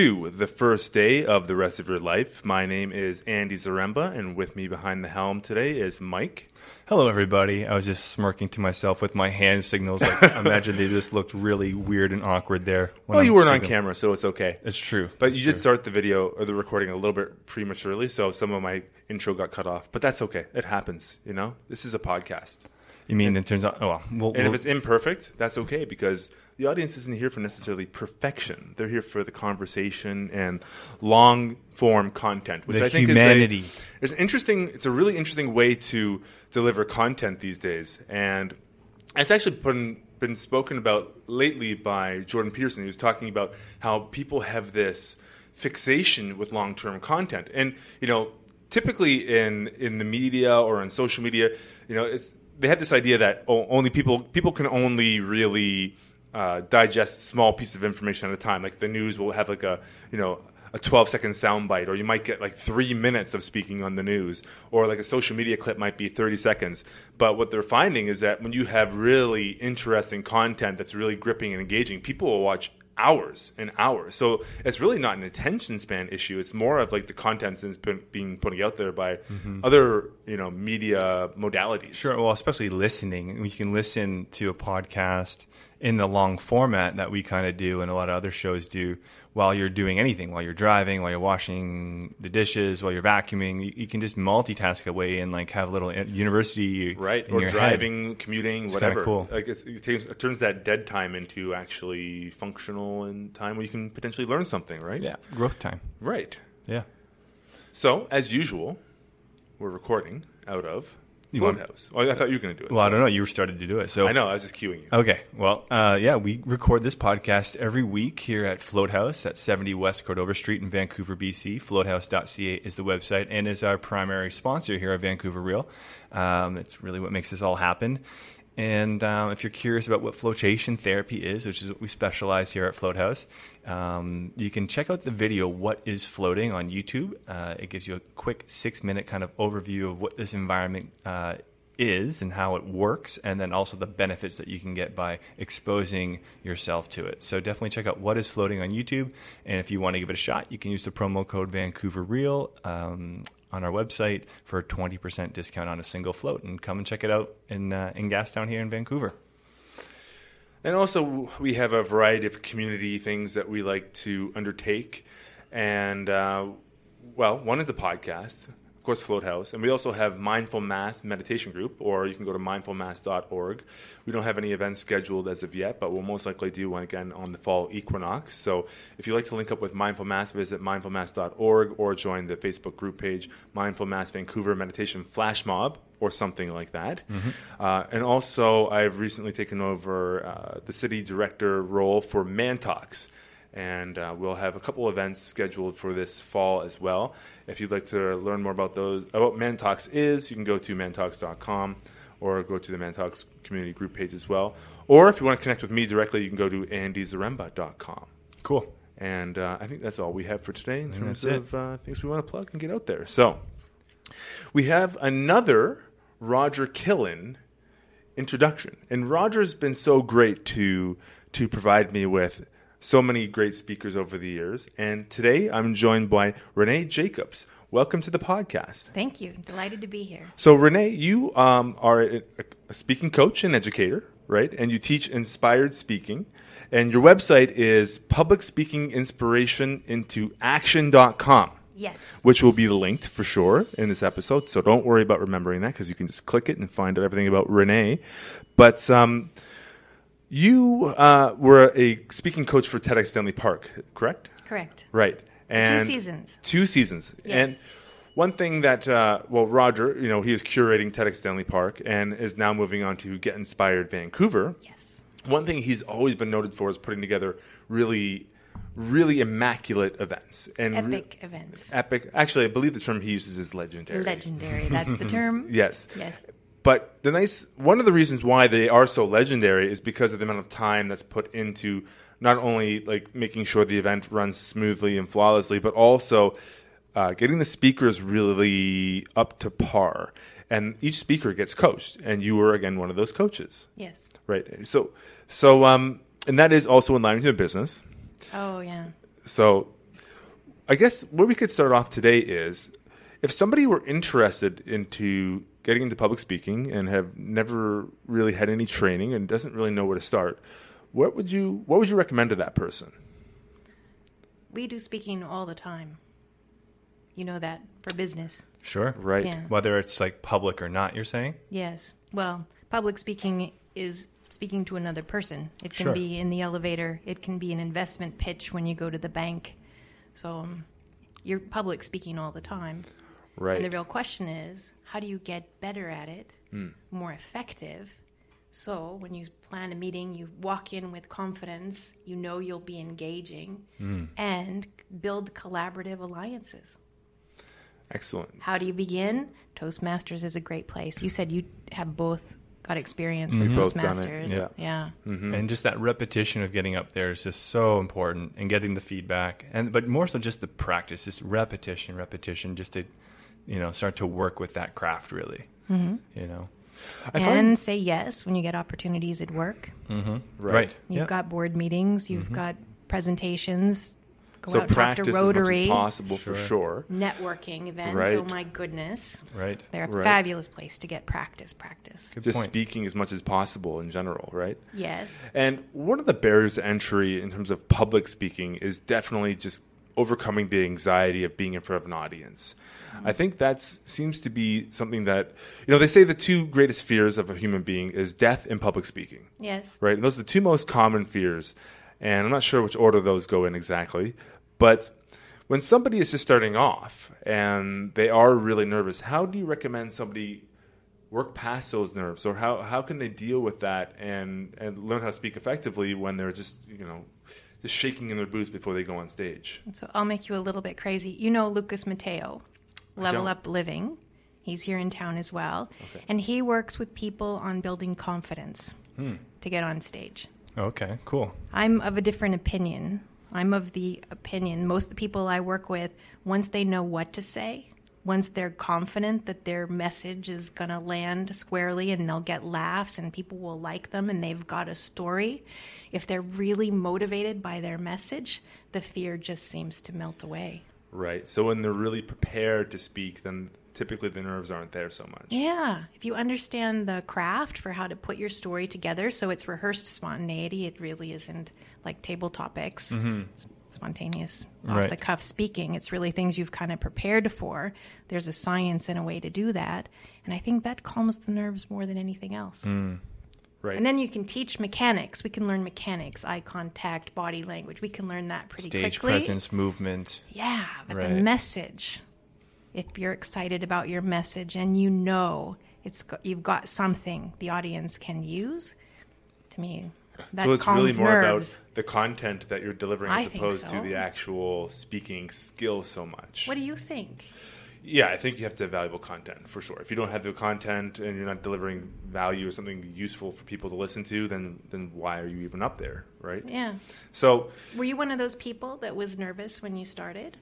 To the first day of the rest of your life. My name is Andy Zaremba, and with me behind the helm today is Mike. Hello, everybody. I was just smirking to myself with my hand signals. Like, imagine they just looked really weird and awkward there. When well, I'm you weren't on camera, so it's okay. It's true. But it's you true. did start the video or the recording a little bit prematurely, so some of my intro got cut off. But that's okay. It happens. You know, this is a podcast. You mean and, in terms of oh, well, we'll, and we'll, if it's imperfect, that's okay because the audience isn't here for necessarily perfection. They're here for the conversation and long form content, which the I think humanity. is a, it's interesting. It's a really interesting way to deliver content these days, and it's actually been been spoken about lately by Jordan Peterson. He was talking about how people have this fixation with long term content, and you know, typically in in the media or on social media, you know, they had this idea that only people people can only really uh, digest small pieces of information at a time. Like the news will have like a you know a 12 second soundbite, or you might get like three minutes of speaking on the news, or like a social media clip might be 30 seconds. But what they're finding is that when you have really interesting content that's really gripping and engaging, people will watch hours and hours. So it's really not an attention span issue. It's more of like the content that's being putting out there by mm-hmm. other you know media modalities. Sure. Well, especially listening. You can listen to a podcast in the long format that we kind of do and a lot of other shows do while you're doing anything, while you're driving, while you're washing the dishes, while you're vacuuming. You, you can just multitask away and like have a little uh, university right or driving, head. commuting, it's whatever. Cool. Like it, takes, it turns that dead time into actually functional and time where you can potentially learn something. Right? Yeah, growth time. Right. Yeah. So as usual, we're recording out of you Floathouse. Oh, I thought you were going to do it. Well, so. I don't know. You started to do it, so I know. I was just cueing you. Okay. Well, uh, yeah, we record this podcast every week here at Float House at 70 West Cordova Street in Vancouver, BC. Floathouse.ca is the website and is our primary sponsor here at Vancouver Real. Um, it's really what makes this all happen. And um, if you're curious about what flotation therapy is, which is what we specialize here at Floathouse, um, you can check out the video "What Is Floating" on YouTube. Uh, it gives you a quick six-minute kind of overview of what this environment uh, is and how it works, and then also the benefits that you can get by exposing yourself to it. So definitely check out what is floating on YouTube, and if you want to give it a shot, you can use the promo code Vancouver Real um, on our website for a twenty percent discount on a single float, and come and check it out in uh, in Gastown here in Vancouver. And also, we have a variety of community things that we like to undertake, and uh, well, one is the podcast of course, Float House. And we also have Mindful Mass Meditation Group, or you can go to mindfulmass.org. We don't have any events scheduled as of yet, but we'll most likely do one again on the fall equinox. So if you'd like to link up with Mindful Mass, visit mindfulmass.org or join the Facebook group page, Mindful Mass Vancouver Meditation Flash Mob, or something like that. Mm-hmm. Uh, and also, I've recently taken over uh, the city director role for Man Talks and uh, we'll have a couple events scheduled for this fall as well. If you'd like to learn more about those, about Mantalks is, you can go to mantalks.com or go to the Mantalks community group page as well. Or if you want to connect with me directly, you can go to andyzaremba.com. Cool. And uh, I think that's all we have for today in terms of uh, things we want to plug and get out there. So we have another Roger Killen introduction, and Roger's been so great to to provide me with so many great speakers over the years. And today I'm joined by Renee Jacobs. Welcome to the podcast. Thank you. Delighted to be here. So, Renee, you um, are a, a speaking coach and educator, right? And you teach inspired speaking. And your website is public speaking inspiration into action.com. Yes. Which will be linked for sure in this episode. So don't worry about remembering that because you can just click it and find out everything about Renee. But um, you uh, were a speaking coach for TEDx Stanley Park, correct? Correct. Right. And two seasons. Two seasons. Yes. And one thing that, uh, well, Roger, you know, he is curating TEDx Stanley Park and is now moving on to Get Inspired Vancouver. Yes. One thing he's always been noted for is putting together really really immaculate events and epic re- events. Epic. Actually, I believe the term he uses is legendary. Legendary. That's the term. yes. Yes. But the nice one of the reasons why they are so legendary is because of the amount of time that's put into not only like making sure the event runs smoothly and flawlessly, but also uh, getting the speakers really up to par. And each speaker gets coached, and you were again one of those coaches. Yes. Right. So, so um, and that is also in line with your business. Oh yeah. So, I guess where we could start off today is if somebody were interested into getting into public speaking and have never really had any training and doesn't really know where to start, what would you what would you recommend to that person? We do speaking all the time. You know that for business. Sure. Right. Yeah. Whether it's like public or not, you're saying? Yes. Well, public speaking is speaking to another person. It can Sure. be in the elevator. It can be an investment pitch when you go to the bank. So um, you're public speaking all the time. Right. And the real question is, how do you get better at it, hmm. more effective? So when you plan a meeting, you walk in with confidence, you know you'll be engaging, hmm. and build collaborative alliances. Excellent. How do you begin? Toastmasters is a great place. You said you have both got experience with Both done it, Toastmasters. yeah. yeah. Mm-hmm. And just that repetition of getting up there is just so important and getting the feedback. And but more so just the practice, just repetition, repetition, just to you know, start to work with that craft really. Mm-hmm. You know. I and find say yes when you get opportunities at work. right. You've Yeah. got board meetings, you've got presentations. Go So out and talk practice to as much Rotary. as possible for Sure. sure. Networking events. Right. Oh my goodness. Right. They're a Right. fabulous place to get practice, practice. Good Just point. speaking as much as possible in general, right? Yes. And one of the barriers to entry in terms of public speaking is definitely just overcoming the anxiety of being in front of an audience. Mm-hmm. I think that seems to be something that, you know, they say the two greatest fears of a human being is death and public speaking, Yes. right? And those are the two most common fears. And I'm not sure which order those go in exactly. But when somebody is just starting off and they are really nervous, how do you recommend somebody work past those nerves or how, how can they deal with that and, and learn how to speak effectively when they're just you know just shaking in their boots before they go on stage So I'll make you a little bit crazy. You know Lucas Mateo, Level. Up Living. He's here in town as well. Okay. And he works with people on building confidence Hmm. to get on stage. Okay, cool. I'm of a different opinion. I'm of the opinion most of the people I work with, once they know what to say, once they're confident that their message is going to land squarely and they'll get laughs and people will like them and they've got a story, if they're really motivated by their message, the fear just seems to melt away. right so when they're really prepared to speak then typically the nerves aren't there so much. Yeah, if you understand the craft for how to put your story together, so it's rehearsed spontaneity, it really isn't like table topics, mm-hmm. s- spontaneous, off Right. the cuff speaking. It's really things you've kind of prepared for. There's a science and a way to do that. And I think that calms the nerves more than anything else. Mm. right And then you can teach mechanics. We can learn mechanics, eye contact, body language. We can learn that pretty Stage quickly. Stage presence, movement. Yeah, but the message. If you're excited about your message and you know it's you've got something the audience can use, to me, that so it's really more nerves. about the content that you're delivering I as opposed so. to the actual speaking skill so much What do you think? Yeah, I think you have to have valuable content for sure. If you don't have the content and you're not delivering value or something useful for people to listen to, then then why are you even up there, right? Yeah. So, Were you one of those people that was nervous when you started?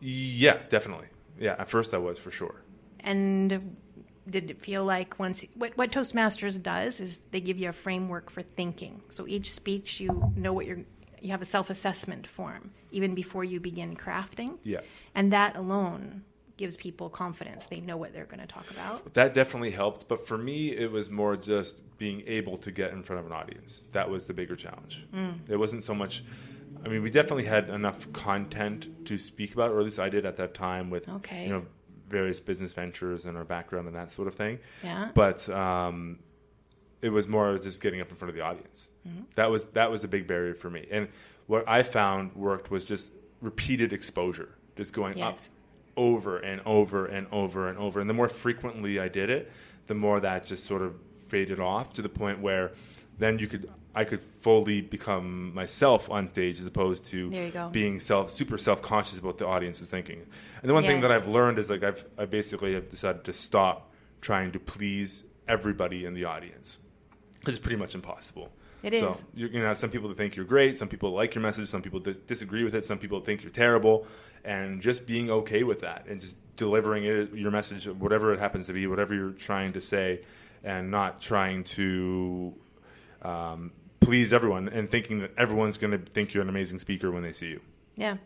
yeah, definitely. Yeah, at first I was for sure. And did it feel like once what, what Toastmasters does is they give you a framework for thinking. So each speech you know what you're you have a self-assessment form even before you begin crafting. Yeah. And that alone gives people confidence. They know what they're going to talk about. That definitely helped, but for me it was more just being able to get in front of an audience. That was the bigger challenge. Mm. It wasn't so much I mean, we definitely had enough content to speak about, or at least I did at that time with Okay. you know various business ventures and our background and that sort of thing. Yeah. but um, it was more just getting up in front of the audience. Mm-hmm. That was that was the big barrier for me. And what I found worked was just repeated exposure, just going up over and over and over and over. And the more frequently I did it, the more that just sort of faded off to the point where then you could I could fully become myself on stage as opposed to There you go. being self super self conscious about the audience is thinking. And the one thing that I've learned is like I've I basically have decided to stop trying to please everybody in the audience. because It's pretty much impossible. It so is. You're to have some people that think you're great, some people like your message, some people dis- disagree with it, some people think you're terrible, and just being okay with that and just delivering it, your message, whatever it happens to be, whatever you're trying to say, and not trying to um, please everyone and thinking that everyone's going to think you're an amazing speaker when they see you. Yeah.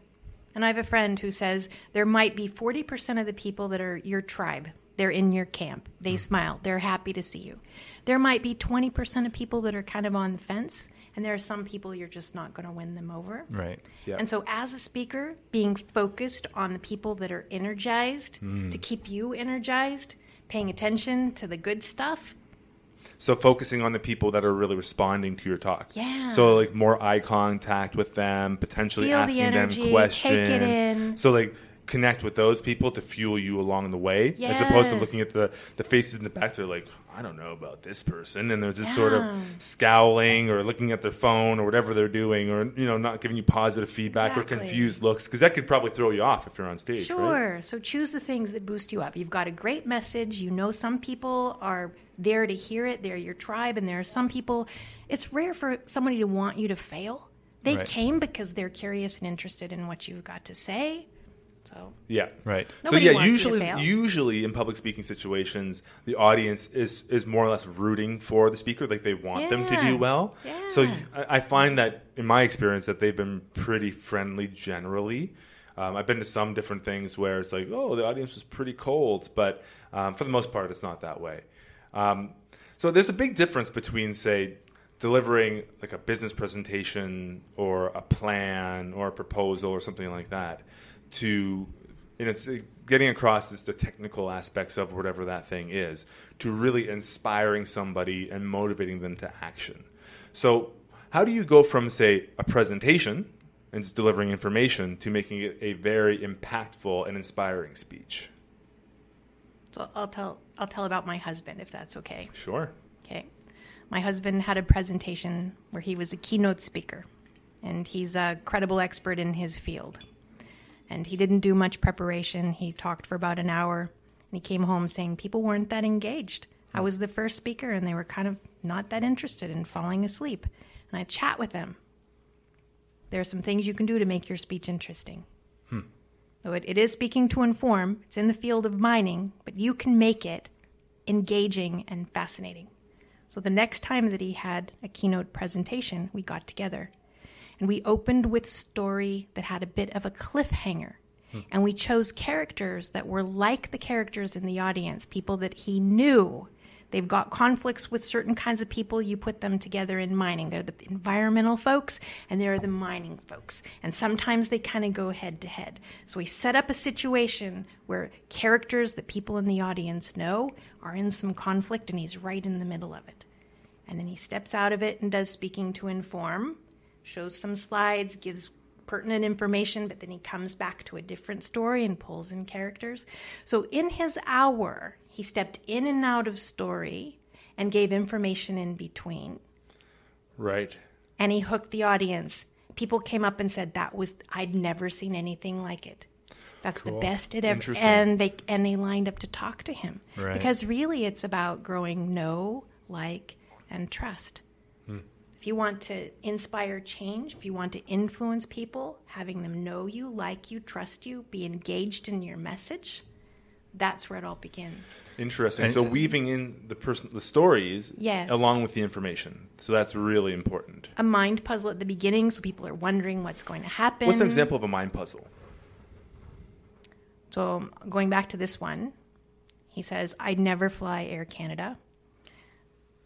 And I have a friend who says there might be 40% of the people that are your tribe. They're in your camp. They smile. They're happy to see you. There might be 20% of people that are kind of on the fence. And there are some people you're just not going to win them over. Right. Yeah. And so, as a speaker, being focused on the people that are energized Hmm. to keep you energized, paying attention to the good stuff. So focusing on the people that are really responding to your talk. Yeah. So like more eye contact with them, potentially Feel the asking energy, them questions. take it in. So like connect with those people to fuel you along the way, as opposed to looking at the the faces in the back. They're like, I don't know about this person, and they're just sort of scowling or looking at their phone or whatever they're doing, or you know, not giving you positive feedback or confused looks, because that could probably throw you off if you're on stage. Sure. Right? So choose the things that boost you up. You've got a great message. You know some people are there to hear it. They're your tribe. And there are some people, it's rare for somebody to want you to fail. They Right. came because they're curious and interested in what you've got to say. So Yeah. Right. Nobody so yeah, wants you to usually usually in public speaking situations, the audience is is more or less rooting for the speaker, like they want them to do well. So Yeah. I, I find that in my experience that they've been pretty friendly generally. Um, I've been to some different things where it's like, oh, the audience was pretty cold, but um, for the most part, it's not that way. Um, so there's a big difference between, say, delivering like a business presentation or a plan or a proposal or something like that to and it's getting across is the technical aspects of whatever that thing is to really inspiring somebody and motivating them to action. So how do you go from say a presentation and delivering information to making it a very impactful and inspiring speech So I'll tell I'll tell about my husband if that's okay. sure Okay. My husband had a presentation where he was a keynote speaker and he's a credible expert in his field. And he didn't do much preparation. He talked for about an hour and he came home saying people weren't that engaged. I was the first speaker and they were kind of not that interested in falling asleep. And I chat with them. There are some things you can do to make your speech interesting. So it, it is speaking to inform, it's in the field of mining, but you can make it engaging and fascinating. So the next time that he had a keynote presentation, we got together and we opened with story that had a bit of a cliffhanger. Hmm. And we chose characters that were like the characters in the audience, people that he knew. They've got conflicts with certain kinds of people. You put them together in mining. They're the environmental folks and they're the mining folks. And sometimes they kind of go head to head. So we set up a situation where characters that people in the audience know are in some conflict and he's right in the middle of it. And then he steps out of it and does speaking to inform, shows some slides, gives pertinent information, but then he comes back to a different story and pulls in characters. So in his hour, he stepped in and out of story and gave information in between. right And he hooked the audience. People came up and said that was I'd never seen anything like it. That's Cool. the best it ever and they and they lined up to talk to him. Right. Because really it's about growing know, like, and trust. Hmm. If you want to inspire change, if you want to influence people, having them know you, like you, trust you, be engaged in your message, that's where it all begins. Interesting. And- so weaving in the person, the stories, Yes. along with the information. So that's really important. A mind puzzle at the beginning, so people are wondering what's going to happen. What's an example of a mind puzzle? So going back to this one, he says, I'd never fly Air Canada.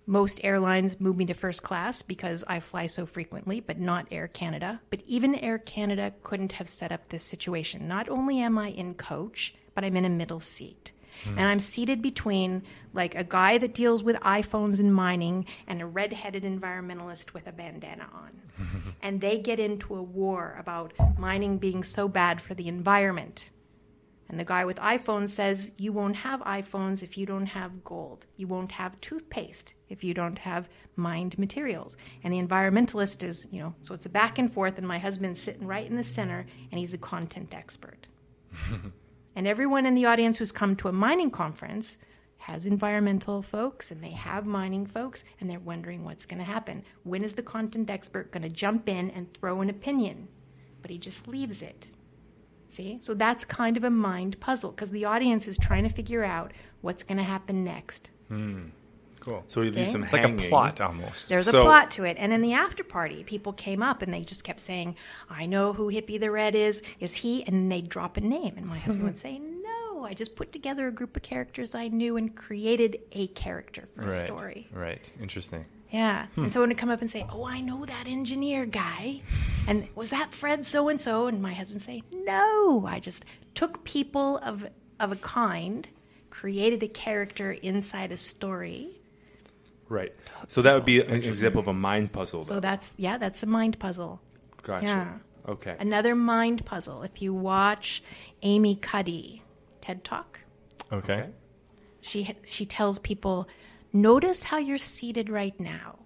Most airlines move me to first class because I fly so frequently, but not Air Canada. But even Air Canada couldn't have set up this situation. Not only am I in coach, but I'm in a middle seat. Hmm. And I'm seated between like a guy that deals with iPhones and mining and a red-headed environmentalist with a bandana on. and they get into a war about mining being so bad for the environment. And the guy with iPhones says, You won't have iPhones if you don't have gold. You won't have toothpaste if you don't have mined materials. And the environmentalist is, you know, so it's a back and forth, and my husband's sitting right in the center, and he's a content expert. and everyone in the audience who's come to a mining conference has environmental folks and they have mining folks, and they're wondering what's going to happen. When is the content expert going to jump in and throw an opinion? But he just leaves it. See? So that's kind of a mind puzzle because the audience is trying to figure out what's going to happen next. Hmm. Cool. So he leaves Okay. them It's like a plot almost. There's a So- plot to it. And in the after party, people came up and they just kept saying, I know who Hippie the Red is. Is he? And they'd drop a name. And my husband would say, No, I just put together a group of characters I knew and created a character for a story. Right. Interesting. Yeah. And hmm. someone would come up and say, Oh, I know that engineer guy. And was that Fred so and so? And my husband would say, No. I just took people of, of a kind, created a character inside a story. Right. So that would be an example of a mind puzzle. So that's, yeah, that's a mind puzzle. Gotcha. yeah. Okay. Another mind puzzle. If you watch Amy Cuddy TED Talk, Okay. she she tells people, notice how you're seated right now.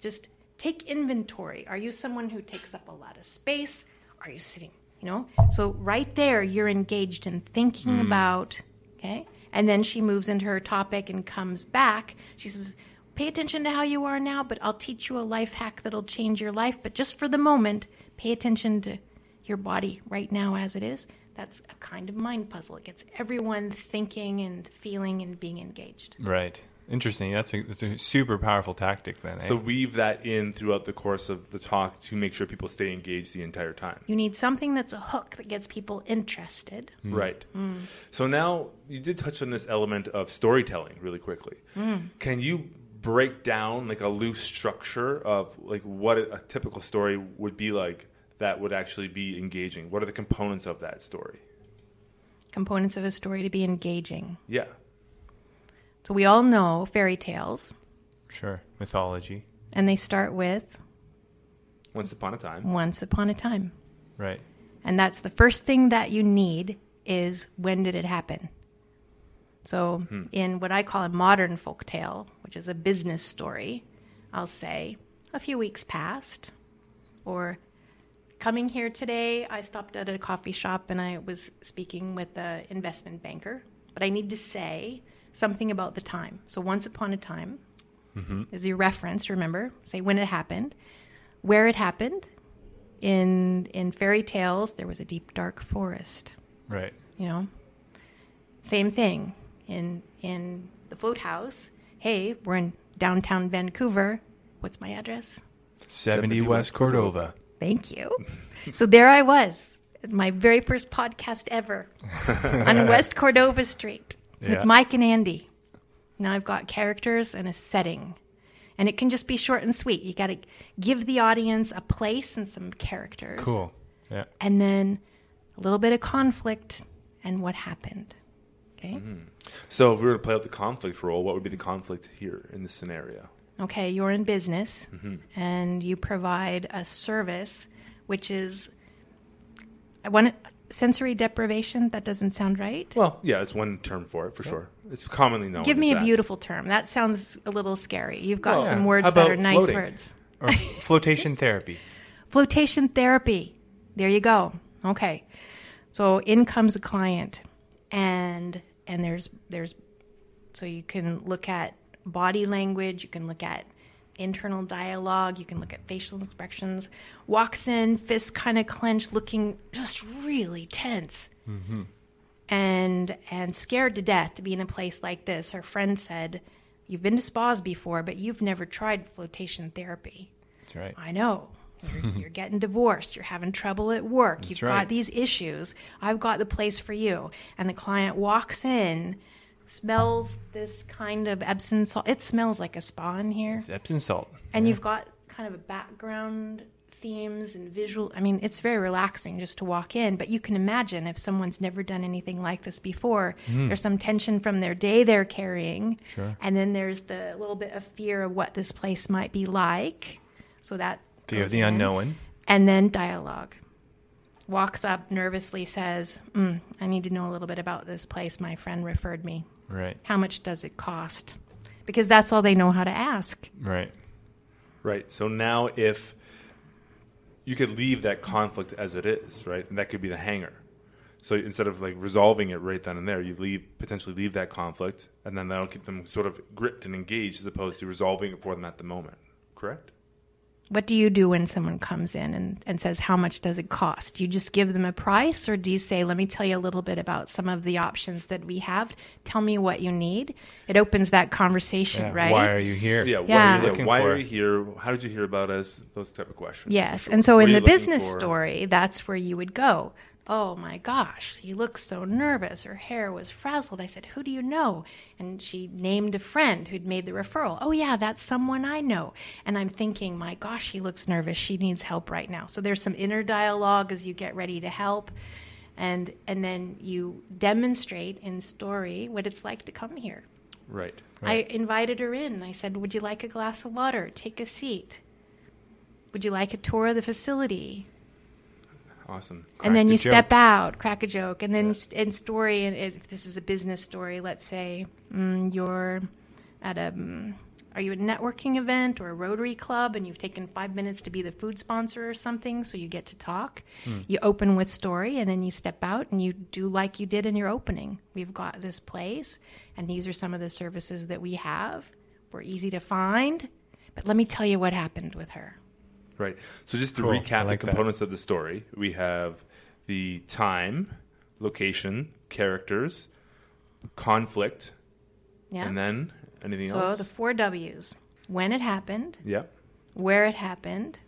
Just take inventory. Are you someone who takes up a lot of space? Are you sitting? You know. So right there, you're engaged in thinking hmm. about. Okay, and then she moves into her topic and comes back. She says. Pay attention to how you are now, but I'll teach you a life hack that'll change your life. But just for the moment, pay attention to your body right now as it is. That's a kind of mind puzzle. It gets everyone thinking and feeling and being engaged. Right. Interesting. That's a, that's a super powerful tactic then. Eh? So weave that in throughout the course of the talk to make sure people stay engaged the entire time. You need something that's a hook that gets people interested. Hmm. Right. Hmm. So now you did touch on this element of storytelling really quickly. Hmm. Can you break down like a loose structure of like what a, a typical story would be like that would actually be engaging? What are the components of that story? Components of a story to be engaging. Yeah. So we all know fairy tales, sure. Mythology. and they start with Once upon a time. once upon a time. Right. And that's the first thing that you need is when did it happen? So, hmm. in what I call a modern folk tale, which is a business story, I'll say a few weeks passed, or coming here today, I stopped at a coffee shop and I was speaking with an investment banker, but I need to say something about the time. So, once upon a time mm-hmm. is your reference, remember? Say when it happened, where it happened. In in fairy tales, there was a deep dark forest Right. you know same thing in in the float house hey we're in downtown vancouver what's my address 70 70 West West Cordova. thank you so there i was my very first podcast ever on west cordova street Yeah. with mike and andy now i've got characters and a setting and it can just be short and sweet you got to give the audience a place and some characters Cool. Yeah. and then a little bit of conflict and what happened. Okay. Mm-hmm. So if we were to play out the conflict role, what would be the conflict here in this scenario? Okay, you're in business mm-hmm. and you provide a service which is I want sensory deprivation. That doesn't sound right. Well, yeah, it's one term for it for sure. It's commonly known. Give as me a that. beautiful term. That sounds a little scary. You've got Well, some yeah. words How that are nice floating? words. Or flotation therapy. Flotation therapy. There you go. Okay. So in comes a client and and there's there's so you can look at body language, you can look at internal dialogue, you can look at facial expressions. Walks in, fists kind of clenched, looking just really tense. Mm-hmm. And and scared to death to be in a place like this. Her friend said, "You've been to spas before, but you've never tried flotation therapy." That's right. I know. You're, you're getting divorced. You're having trouble at work. You've right. got these issues. I've got the place for you. And the client walks in, smells this kind of Epsom salt. It smells like a spa in here. It's Epsom salt. And you've got kind of a background themes and visual. I mean, it's very relaxing just to walk in. But you can imagine if someone's never done anything like this before, there's some tension from their day they're carrying. Sure. And then there's the little bit of fear of what this place might be like. So that Fear of the in. unknown. And then dialogue. Walks up nervously, says, mm, I need to know a little bit about this place. My friend referred me. Right. How much does it cost? Because that's all they know how to ask. Right. Right. So now if you could leave that conflict as it is, right? And that could be the hanger. So instead of like resolving it right then and there, you leave potentially leave that conflict and then that'll keep them sort of gripped and engaged as opposed to resolving it for them at the moment. Correct? What do you do when someone comes in and, and says, How much does it cost? Do you just give them a price or do you say, Let me tell you a little bit about some of the options that we have? Tell me what you need. It opens that conversation, Yeah, right? Why are you here? Yeah, why, Yeah. are you, Looking why for- are you here? How did you hear about us? Those type of questions. Yes. for And so What in the business for? story, that's where you would go. Oh my gosh, you look so nervous. Her hair was frazzled. I said, Who do you know? And she named a friend who'd made the referral. Oh, yeah, that's someone I know. And I'm thinking, My gosh, she looks nervous. She needs help right now. So there's some inner dialogue as you get ready to help. And, and then you demonstrate in story what it's like to come here. Right. I invited her in. I said, Would you like a glass of water? Take a seat. Would you like a tour of the facility? Awesome. and then Crack you a step out, crack a joke, and then st- in story, and if this is a business story, let's say mm, you're at a, mm, are you a networking event or a Rotary Club, and you've taken five minutes to be the food sponsor or something, so you get to talk. You open with story, and then you step out and you do like you did in your opening. We've got this place, and these are some of the services that we have. We're easy to find, but let me tell you what happened with her. Right. So just to Cool. Recap like the that. components of the story, we have the time, location, characters, conflict, Yeah. and then anything so else. So the four W's: when it happened, yeah. where it happened,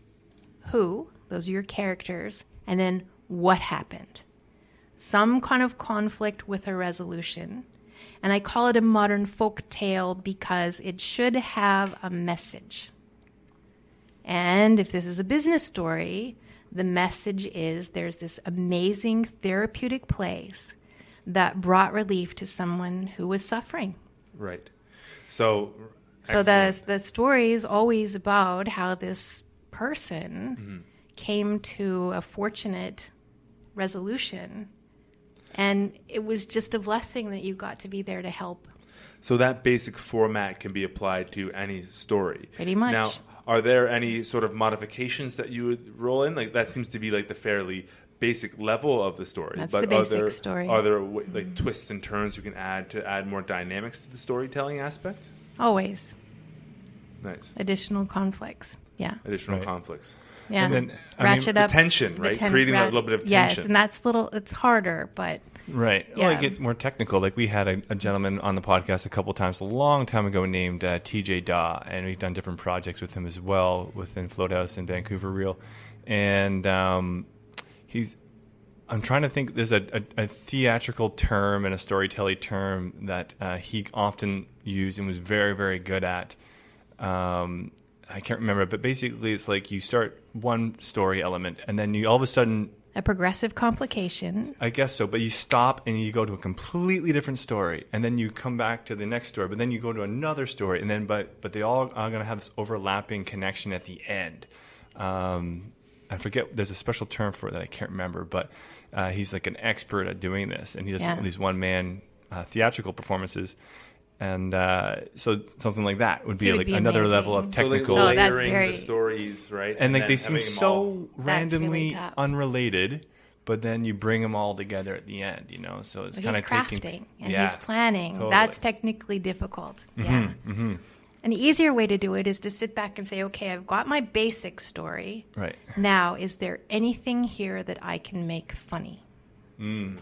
who, those are your characters, and then what happened. Some kind of conflict with a resolution. And I call it a modern folk tale because it should have a message. And if this is a business story, the message is there's this amazing therapeutic place that brought relief to someone who was suffering. Right. So. So the the story is always about how this person Mm-hmm. came to a fortunate resolution, and it was just a blessing that you got to be there to help. So that basic format can be applied to any story. Pretty much. Now, are there any sort of modifications that you would roll in? Like that seems to be like the fairly basic level of the story. That's but the basic are there, story. Are there w- like mm-hmm. twists and turns you can add to add more dynamics to the storytelling aspect? Always Nice. additional conflicts. Yeah, Additional Right. conflicts. yeah. And then, I mean, Ratchet the up tension, the right? Creating a little bit of tension. Yes, and that's little. It's harder, but Right. Well, Yeah. it gets more technical. Like we had a, a gentleman on the podcast a couple times a long time ago named uh, TJ Dawe, and we've done different projects with him as well within Float House and Vancouver Real. And um, he's, I'm trying to think, there's a, a, a theatrical term and a storytelling term that uh, he often used and was very, very good at. Um, I can't remember, but basically it's like you start one story element and then you all of a sudden a progressive complication. I guess so, but you stop and you go to a completely different story, and then you come back to the next story, but then you go to another story, and then but but they all are going to have this overlapping connection at the end. Um, I forget. There's a special term for it that I can't remember, but uh, he's like an expert at doing this, and he does Yeah. these one man uh, theatrical performances. And uh, so something like that would be would like be another level of amazing. So, like, technical. Oh, layering very- the stories, right? and like they seem so all- That's really randomly unrelated, but then you bring them all together at the end, you know. So it's But kind he's of crafting taking, and yeah, he's planning. totally. That's technically difficult. Yeah. mhm. An easier way to do it is to sit back and say, okay, I've got my basic story. right. Now, is there anything here that I can make funny? Mm.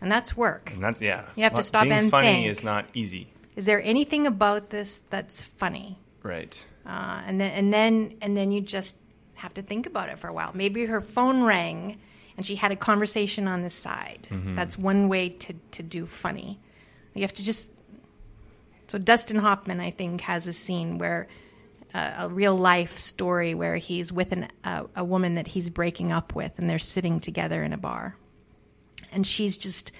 And that's work. And that's yeah. You have to stop being and funny think. is not easy, Is there anything about this that's funny? right? Uh, and then and then and then you just have to think about it for a while. Maybe her phone rang and she had a conversation on the side. Mm-hmm. That's one way to to do funny. You have to just. So Dustin Hoffman, I think, has a scene where. Uh, a real life story where he's with an, uh, a woman that he's breaking up with, and they're sitting together in a bar, and she's just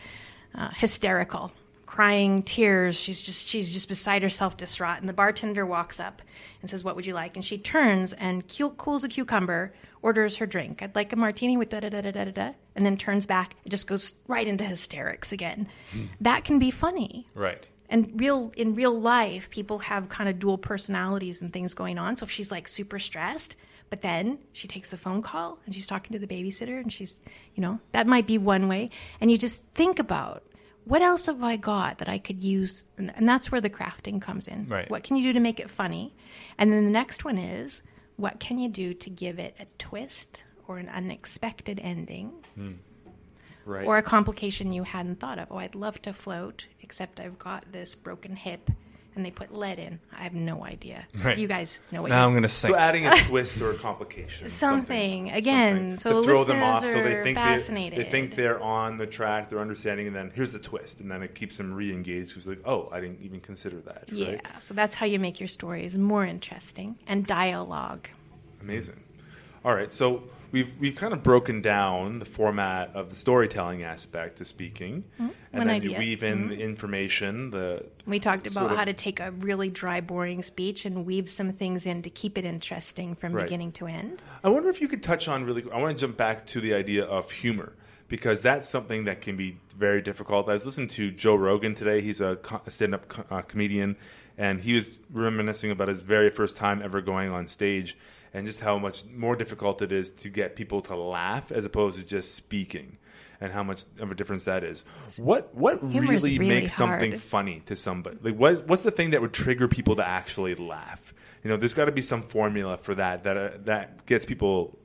uh, hysterical, crying tears. She's just she's just beside herself, distraught. And the bartender walks up and says, "What would you like?" And she turns and cu- cools a cucumber, orders her drink. I'd like a martini with da da da da da da, da," and then turns back and just goes right into hysterics again. That can be funny. Right. And real in real life, people have kind of dual personalities and things going on. So if she's like super stressed, but then she takes the phone call and she's talking to the babysitter and she's, you know, that might be one way. And you just think about what else have I got that I could use? And, and that's where the crafting comes in. Right. What can you do to make it funny? And then the next one is what can you do to give it a twist or an unexpected ending hmm. Right. or a complication you hadn't thought of? Oh, I'd love to float, except I've got this broken hip and they put lead in. I have no idea. Right. You guys know what Now you I'm going to say. so adding a twist or a complication. Something. Again, so to the throw them off listeners so they are think they, fascinated. they think they're on the track, they're understanding, and then here's the twist, and then it keeps them re-engaged. Who's like, oh, I didn't even consider that. Yeah, Right? so that's how you make your stories more interesting and dialogue. Amazing. All right, so we've we've kind of broken down the format of the storytelling aspect of speaking, and Mm-hmm. one then idea. you weave in the information, the We talked about of- how to take a really dry, boring speech and weave some things in to keep it interesting from Right. beginning to end. I wonder if you could touch on really. I want to jump back to the idea of humor because that's something that can be very difficult. I was listening to Joe Rogan today. He's a, a stand-up co- uh, comedian, and he was reminiscing about his very first time ever going on stage and just how much more difficult it is to get people to laugh as opposed to just speaking. And how much of a difference that is. What what really, really makes something funny to somebody? Like what what's the thing that would trigger people to actually laugh? You know, there's got to be some formula for that that uh, that gets people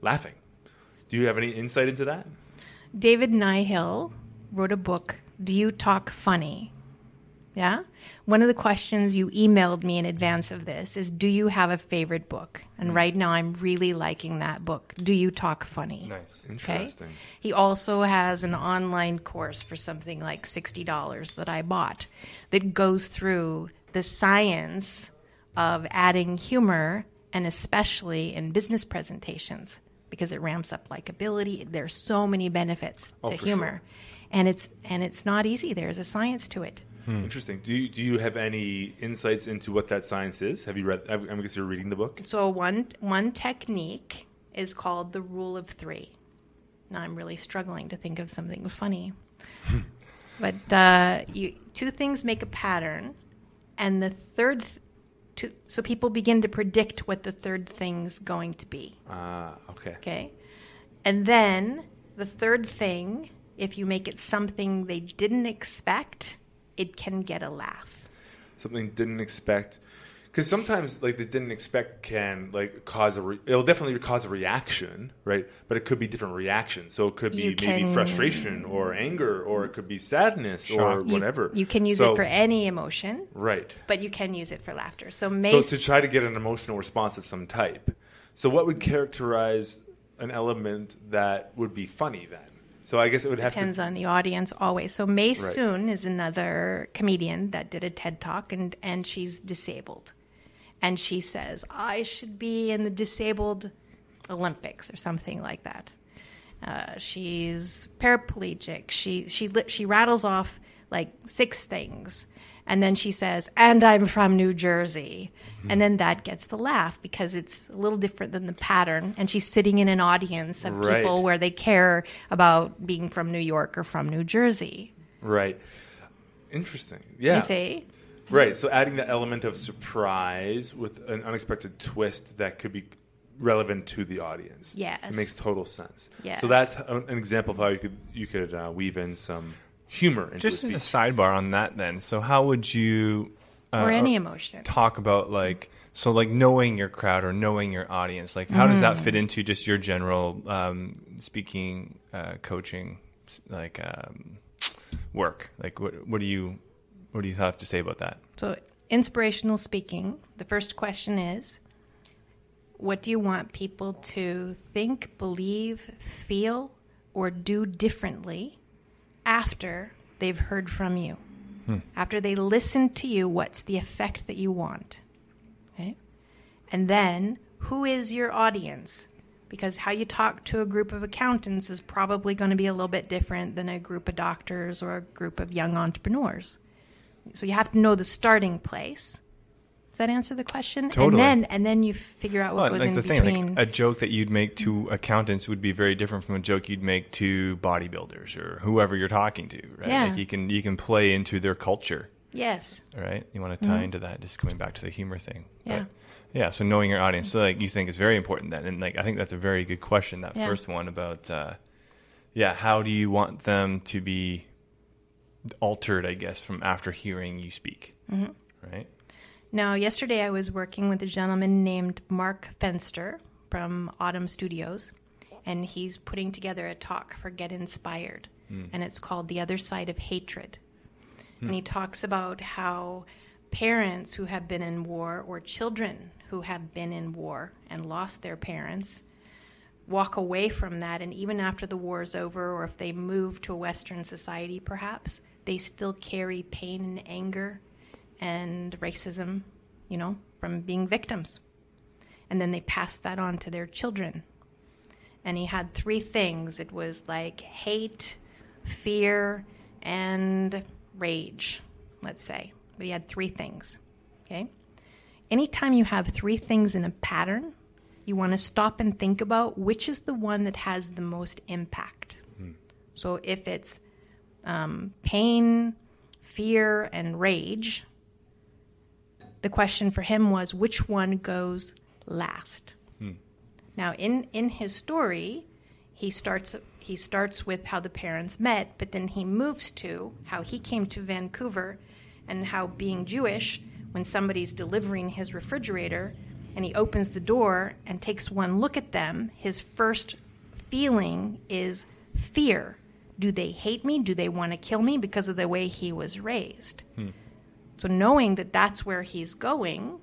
laughing. Do you have any insight into that? David Nihill wrote a book, Do You Talk Funny? Yeah? One of the questions you emailed me in advance of this is Do you have a favorite book? And mm. right now I'm really liking that book, Do You Talk Funny? Nice. Okay. Interesting. He also has an online course for something like $60 that I bought that goes through the science of adding humor and especially in business presentations because it ramps up likability. There's so many benefits Oh, to humor. And it's and it's not easy. There's a science to it. Interesting. Do you, do you have any insights into what that science is? Have you read? I I guess you're reading the book. So one one technique is called the rule of three. Now I'm really struggling to think of something funny, but uh, you, two things make a pattern, and the third, th- two, so people begin to predict what the third thing's going to be. Ah, okay. Okay, and then the third thing, if you make it something they didn't expect, it can get a laugh. Something didn't expect. Because sometimes, like, they didn't expect can like cause a. Re- it'll definitely cause a reaction, right? But it could be different reactions. So it could be You maybe can- frustration or anger, or it could be sadness or Shock. You- whatever. You, can use So- it for any emotion, right. but you can use it for laughter. So So to try to get an emotional response of some type. So what would characterize an element that would be funny then? So I guess it would have Depends to. on the audience always. So May Right. Soon is another comedian that did a TED talk and and she's disabled. And she says, I should be in the disabled Olympics or something like that. Uh, she's paraplegic. She she she rattles off like six things, and then she says, "And I'm from New Jersey," Mm-hmm. and then that gets the laugh because it's a little different than the pattern. And she's sitting in an audience of Right. people where they care about being from New York or from New Jersey. Right. Interesting. Yeah. You see, Right. So adding the element of surprise with an unexpected twist that could be relevant to the audience. Yes. It makes total sense. Yes. So that's an example of how you could you could uh, weave in some humor into Just a as a sidebar on that, then. So how would you uh, or any emotion. talk about like so like knowing your crowd or knowing your audience? Like how does that Mm. fit into just your general um, speaking, uh, coaching, like um, work? Like what what do you what do you have to say about that? So, inspirational speaking, the first question is what do you want people to think, believe, feel, or do differently after they've heard from you? Hmm. After they listen to you, what's the effect that you want? Okay? And then, who is your audience? Because how you talk to a group of accountants is probably going to be a little bit different than a group of doctors or a group of young entrepreneurs. So you have to know the starting place. That answer the question? Totally. And then and then you figure out what Well, like in the thing, between. like a joke that you'd make to accountants would be very different from a joke you'd make to bodybuilders or whoever you're talking to, right? Yeah. Like you can you can play into their culture. yes. right? You want to tie into that, just coming back to the humor thing. Mm-hmm. Yeah. But, yeah. So knowing your audience, so like you think is very important then, and like I think that's a very good question. That Yeah. first one about, uh, yeah, how do you want them to be altered? I guess from after hearing you speak, Mm-hmm. right? Now, yesterday I was working with a gentleman named Mark Fenster from Autumn Studios, and he's putting together a talk for Get Inspired, hmm. and it's called The Other Side of Hatred. And he hmm. talks about how parents who have been in war or children who have been in war and lost their parents walk away from that, and even after the war is over, or if they move to a Western society, perhaps, they still carry pain and anger and racism, you know, from being victims. And then they pass that on to their children. And he had three things it was like hate, fear, and rage, let's say. But he had three things. Okay? Anytime you have three things in a pattern, you want to stop and think about which is the one that has the most impact. So if it's um, pain, fear, and rage, the question for him was which one goes last. Hmm. Now, in in his story, he starts he starts with how the parents met, but then he moves to how he came to Vancouver, and how being Jewish, when somebody's delivering his refrigerator, and he opens the door and takes one look at them, his first feeling is fear. Do they hate me? Do they want to kill me because of the way he was raised? Hmm. So knowing that that's where he's going,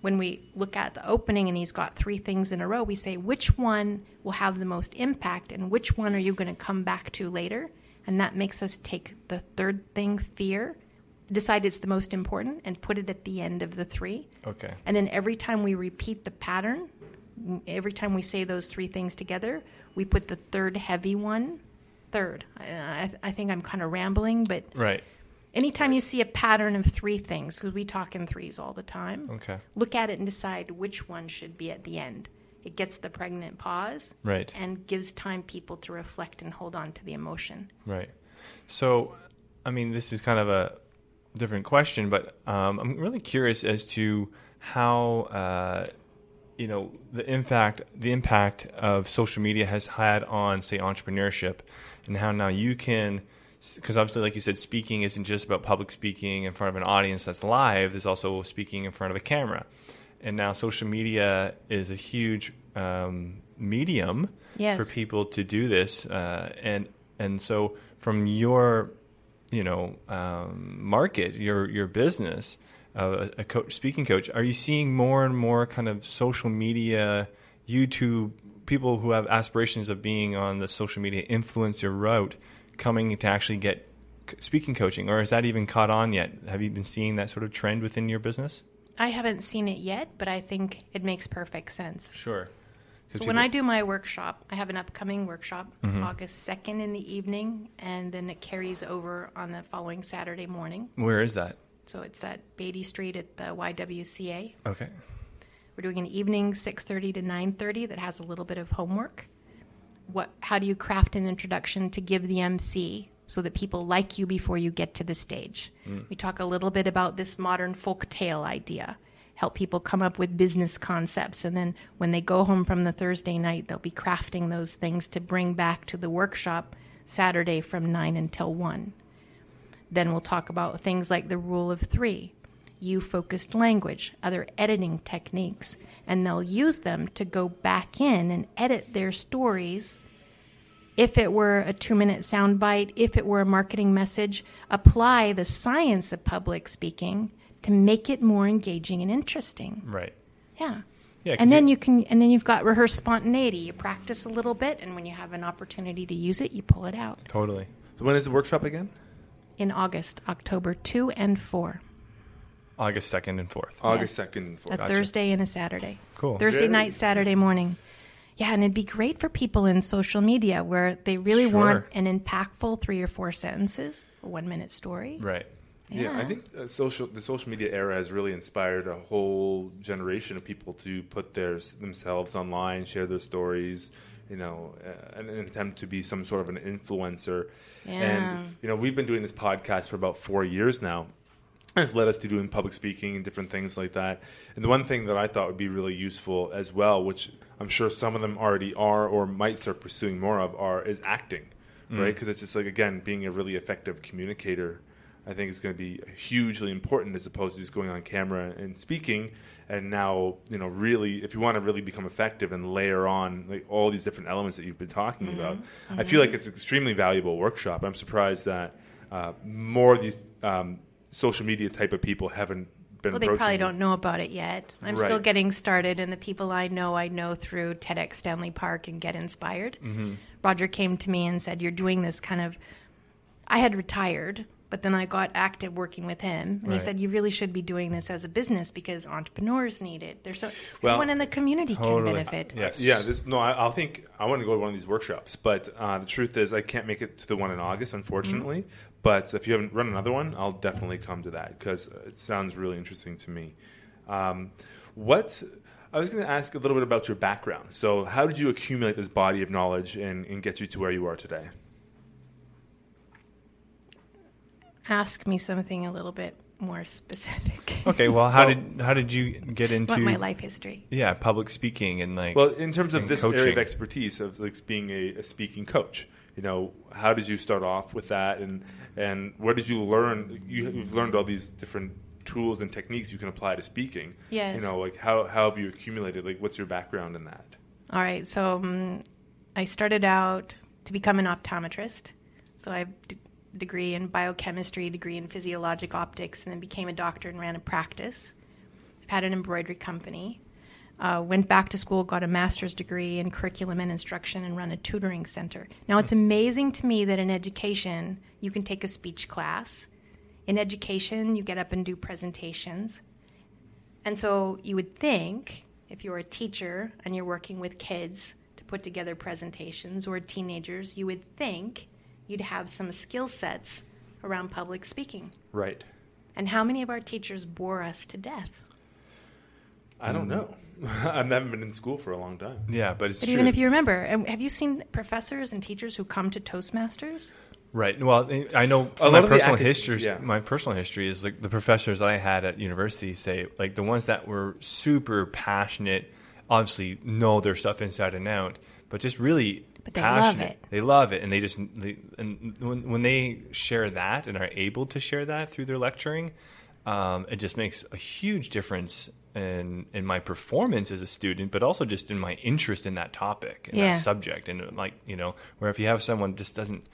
when we look at the opening and he's got three things in a row, we say which one will have the most impact and which one are you going to come back to later? And that makes us take the third thing, fear, decide it's the most important and put it at the end of the three. Okay. And then every time we repeat the pattern, every time we say those three things together, we put the third heavy one third. I, I, I think I'm kind of rambling, but Right. Anytime you see a pattern of three things, because we talk in threes all the time, Okay. look at it and decide which one should be at the end. It gets the pregnant pause Right. and gives time people to reflect and hold on to the emotion. Right. So, I mean, this is kind of a different question, but um, I'm really curious as to how uh, you know the impact the impact of social media has had on, say, entrepreneurship, and how now you can. Because obviously, like you said, speaking isn't just about public speaking in front of an audience that's live. There's also speaking in front of a camera, and now social media is a huge um, medium Yes. for people to do this, uh, and and so from your, you know, um, market, your your business, uh, a coach, speaking coach, are you seeing more and more kind of social media, YouTube people who have aspirations of being on the social media influencer route, coming to actually get speaking coaching, or has that even caught on yet? Have you been seeing that sort of trend within your business? I haven't seen it yet, but I think it makes perfect sense. Sure. So when I do my workshop, I have an upcoming workshop Mm-hmm. August 2nd in the evening, and then it carries over on the following Saturday morning. where is that? So it's at Beatty Street at the YWCA. Okay. We're doing an evening 6:30 to 9:30 that has a little bit of homework. What how do you craft an introduction to give the MC so that people like you before you get to the stage? Mm. We talk a little bit about this modern folk tale idea. Help people come up with business concepts and then when they go home from the Thursday night they'll be crafting those things to bring back to the workshop Saturday from 9 until 1. Then we'll talk about things like the rule of three, you focused language, other editing techniques, and they'll use them to go back in and edit their stories. If it were a two minute soundbite, if it were a marketing message, apply the science of public speaking to make it more engaging and interesting. Right. Yeah. Yeah. And then you- can, and then you've got rehearsed spontaneity. You practice a little bit, and when you have an opportunity to use it, you pull it out. totally. So when is the workshop again? In August, October 2 and 4. August second and fourth. August Yes. 2nd. A Gotcha. Thursday and a Saturday. Cool. Thursday Very- night, Saturday morning. Yeah, and it'd be great for people in social media where they really want Sure. an impactful three or four sentences, a one minute story. Right. Yeah, I Yeah. think uh, social the social media era has really inspired a whole generation of people to put their themselves online, share their stories, you know, uh, in an attempt to be some sort of an influencer. Yeah. And you know, we've been doing this podcast for about four years now. It's led us to doing public speaking and different things like that. And the one thing that I thought would be really useful as well, which I'm sure some of them already are or might start pursuing more of, are is acting, right? Because it's just like again being a really effective communicator I think is going to be hugely important as opposed to just going on camera and speaking. And now, you know, really, if you want to really become effective and layer on like all these different elements that you've been talking Mm-hmm. about, I feel like it's an extremely valuable workshop. I'm surprised that uh, more of these um, social media type of people haven't been. Well, they probably don't know about it yet. I'm still getting started, and the people I know, I know through TEDx Stanley Park and Get Inspired. Mm-hmm. Roger came to me and said, You're doing this kind of. I had retired, but then I got active working with him. And he said, You really should be doing this as a business because entrepreneurs need it. There's so. Well, everyone in the community totally. can benefit. Yes. Yeah, this, no, I, I think I want to go to one of these workshops, but uh, the truth is I can't make it to the one in August, unfortunately. But if you haven't run another one, I'll definitely come to that because it sounds really interesting to me. Um, what I was going to ask a little bit about your background. So, how did you accumulate this body of knowledge and, and get you to where you are today? Ask me something a little bit more specific. Okay, well, how Well- did how did you get into What my life history? yeah public speaking and like Well, in terms of and this area of expertise of like being a, a speaking coach, you know, how did you start off with that, and and where did you learn? You, you've learned all these different tools and techniques you can apply to speaking. Yes. You know, like how how have you accumulated? Like, what's your background in that? All right, so um, I started out to become an optometrist. So I have a d- degree in biochemistry, degree in physiologic optics, and then became a doctor and ran a practice. I've had an embroidery company. Uh, went back to school, got a master's degree in curriculum and instruction, and run a tutoring center. Now, it's amazing to me that in education, you can take a speech class. In education, you get up and do presentations. And so you would think if you're a teacher and you're working with kids to put together presentations or teenagers, you would think you'd have some skill sets around public speaking. Right. And how many of our teachers bore us to death? I don't know. I haven't been in school for a long time. yeah, but it's But true. even if you remember, um, have you seen professors and teachers who come to Toastmasters? Right. Well, I know A from my the personal acad- history. yeah. My personal history is like the professors I had at university say like the ones that were super passionate, obviously know their stuff inside and out, but just really But they love passionate. it. They love it, and they just they, and when when they share that and are able to share that through their lecturing, um, it just makes a huge difference in in my performance as a student, but also just in my interest in that topic and Yeah. that subject, and like you know, where if you have someone just doesn't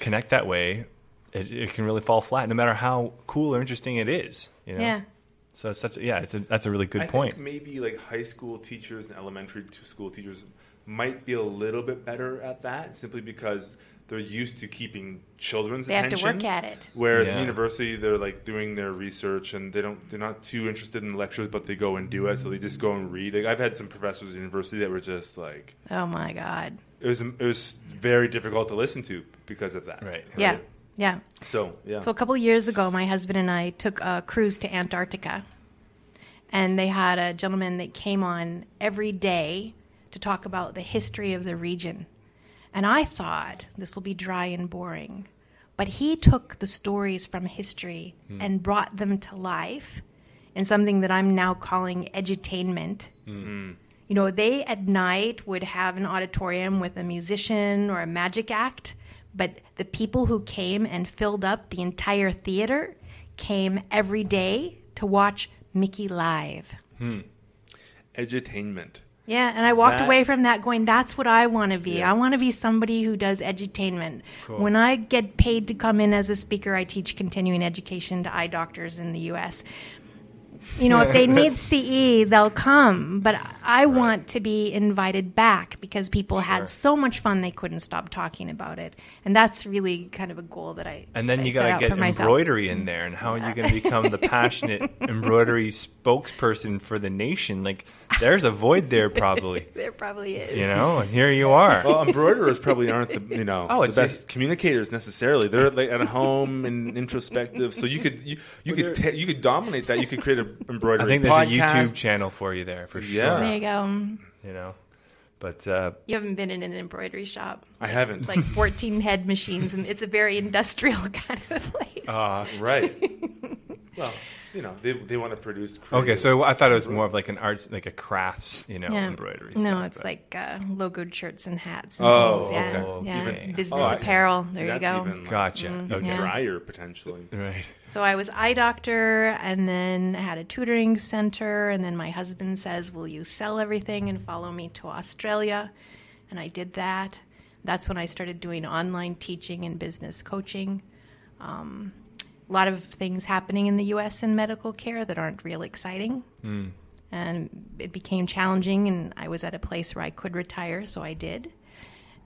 connect that way, it, it can really fall flat, no matter how cool or interesting it is. You know? Yeah. So it's such a, yeah, it's a, that's a really good I point. Think maybe like high school teachers and elementary school teachers might be a little bit better at that, simply because they're used to keeping children's They have to work at it. Whereas Yeah. in university, they're like doing their research and they don't they're not too interested in the lectures, but they go and do it. So they just go and read. Like I've had some professors at university that were just like Oh my God. it was it was very difficult to listen to because of that. Right. Yeah. Yeah. So yeah. So a couple years ago, my husband and I took a cruise to Antarctica, and they had a gentleman that came on every day to talk about the history of the region. And I thought this will be dry and boring, but he took the stories from history hmm. and brought them to life in something that I'm now calling edutainment. Hmm. You know, they at night would have an auditorium with a musician or a magic act, but the people who came and filled up the entire theater came every day to watch Mickey live. Hmm. Edutainment. Yeah, and I walked That- away from that going, that's what I want to be. Yeah. I want to be somebody who does edutainment. When I get paid to come in as a speaker, I teach continuing education to eye doctors in the U.S. You know, if they need CE, they'll come. But I want to be invited back because people Sure. had so much fun they couldn't stop talking about it. And that's really kind of a goal that I And then you got to get for myself. embroidery in there, and how are you going to become the passionate embroidery spokesperson for the nation? Like, there's a void there, probably. There probably is. You know, and here you are. Well, embroiderers probably aren't the you know Oh, the best just- communicators necessarily. They're like at home and introspective. So you could you, you But could ta- you could dominate that. You could create an embroidery. I think there's a. YouTube channel for you there for sure. Yeah. There you go. You know, but uh, You haven't been in an embroidery shop. I haven't. like 14 head machines, and it's a very industrial kind of place. Uh, right. well, you know they they want to produce. Okay, so I thought it was more of like an arts, like a crafts, you know, embroidery. No, stuff, it's but- like uh, logoed shirts and hats. And Oh, things. yeah, okay. yeah. Even- business Oh, I- apparel. There you go. Even, like, Gotcha. Mm-hmm. Okay. yeah. drier potentially. Right. So I was eye doctor, and then had a tutoring center, and then my husband says, "Will you sell everything and follow me to Australia?" And I did that. That's when I started doing online teaching and business coaching. Um, a lot of things happening in the U.S. in medical care that aren't real exciting. Hmm. And it became challenging, and I was at a place where I could retire, so I did.